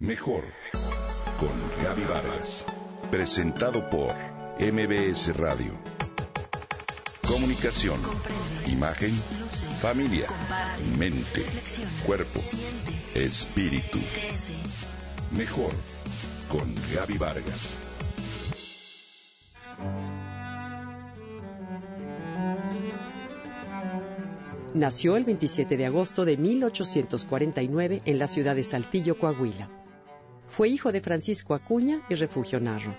Mejor con Gaby Vargas. Presentado por MBS Radio. Comunicación, imagen, familia, mente, cuerpo, espíritu. Mejor con Gaby Vargas. Nació el 27 de agosto de 1849 en la ciudad de Saltillo, Coahuila. Fue hijo de Francisco Acuña y Refugio Narro.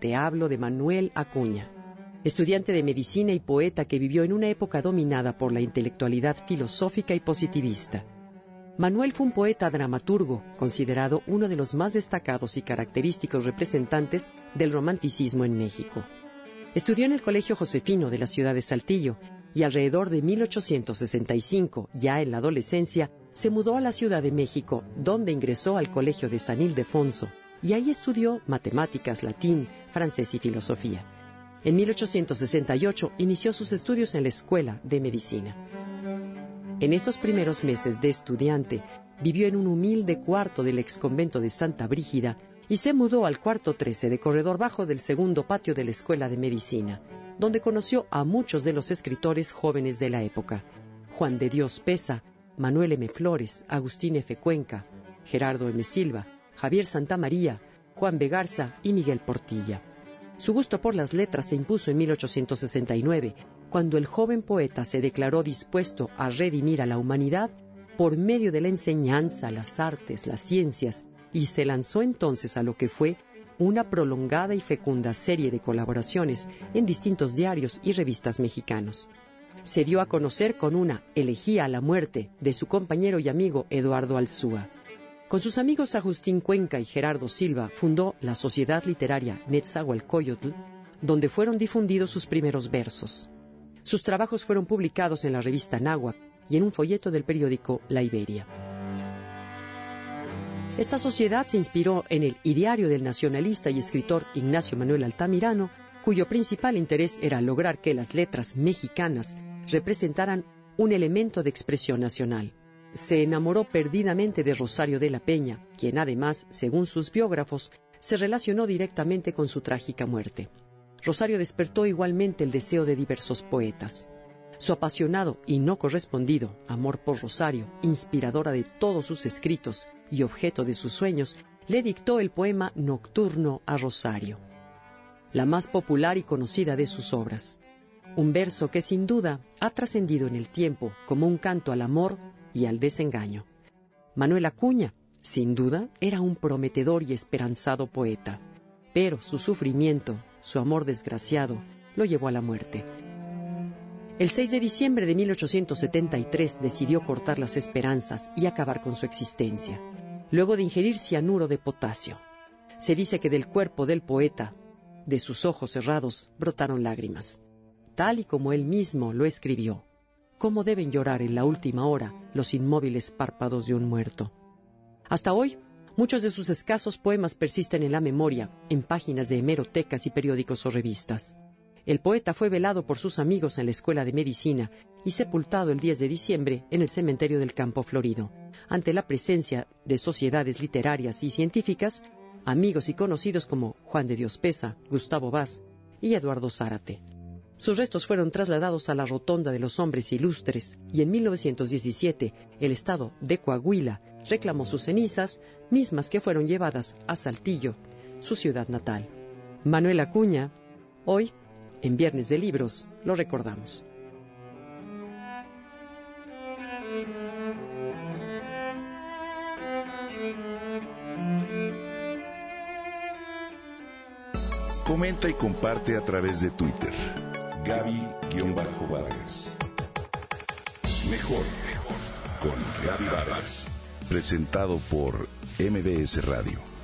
Te hablo de Manuel Acuña, estudiante de medicina y poeta que vivió en una época dominada por la intelectualidad filosófica y positivista. Manuel fue un poeta dramaturgo, considerado uno de los más destacados y característicos representantes del romanticismo en México. Estudió en el Colegio Josefino de la ciudad de Saltillo y alrededor de 1865, ya en la adolescencia, se mudó a la Ciudad de México, donde ingresó al Colegio de San Ildefonso, y ahí estudió matemáticas, latín, francés y filosofía. En 1868 inició sus estudios en la Escuela de Medicina. En esos primeros meses de estudiante, vivió en un humilde cuarto del exconvento de Santa Brígida y se mudó al cuarto 13 de corredor bajo del segundo patio de la Escuela de Medicina, donde conoció a muchos de los escritores jóvenes de la época. Juan de Dios Pesa, Manuel M. Flores, Agustín F. Cuenca, Gerardo M. Silva, Javier Santamaría, Juan Begarza y Miguel Portilla. Su gusto por las letras se impuso en 1869, cuando el joven poeta se declaró dispuesto a redimir a la humanidad por medio de la enseñanza, las artes, las ciencias, y se lanzó entonces a lo que fue una prolongada y fecunda serie de colaboraciones en distintos diarios y revistas mexicanos se dio a conocer con una elegía a la muerte de su compañero y amigo Eduardo Alzúa. Con sus amigos Agustín Cuenca y Gerardo Silva fundó la Sociedad Literaria Netzahualcoyotl, donde fueron difundidos sus primeros versos. Sus trabajos fueron publicados en la revista Náhuac y en un folleto del periódico La Iberia. Esta sociedad se inspiró en el ideario del nacionalista y escritor Ignacio Manuel Altamirano, cuyo principal interés era lograr que las letras mexicanas representaran un elemento de expresión nacional. Se enamoró perdidamente de Rosario de la Peña, quien además, según sus biógrafos, se relacionó directamente con su trágica muerte. Rosario despertó igualmente el deseo de diversos poetas. Su apasionado y no correspondido amor por Rosario, inspiradora de todos sus escritos y objeto de sus sueños, le dictó el poema Nocturno a Rosario, la más popular y conocida de sus obras un verso que sin duda ha trascendido en el tiempo como un canto al amor y al desengaño. Manuel Acuña, sin duda, era un prometedor y esperanzado poeta, pero su sufrimiento, su amor desgraciado, lo llevó a la muerte. El 6 de diciembre de 1873 decidió cortar las esperanzas y acabar con su existencia, luego de ingerir cianuro de potasio. Se dice que del cuerpo del poeta, de sus ojos cerrados, brotaron lágrimas tal y como él mismo lo escribió. ¿Cómo deben llorar en la última hora los inmóviles párpados de un muerto? Hasta hoy, muchos de sus escasos poemas persisten en la memoria, en páginas de hemerotecas y periódicos o revistas. El poeta fue velado por sus amigos en la Escuela de Medicina y sepultado el 10 de diciembre en el cementerio del Campo Florido, ante la presencia de sociedades literarias y científicas, amigos y conocidos como Juan de Dios Pesa, Gustavo Vaz y Eduardo Zárate. Sus restos fueron trasladados a la Rotonda de los Hombres Ilustres y en 1917 el Estado de Coahuila reclamó sus cenizas, mismas que fueron llevadas a Saltillo, su ciudad natal. Manuel Acuña, hoy, en Viernes de Libros, lo recordamos. Comenta y comparte a través de Twitter. Gaby-Vargas. Mejor con Gaby Vargas. Presentado por MBS Radio.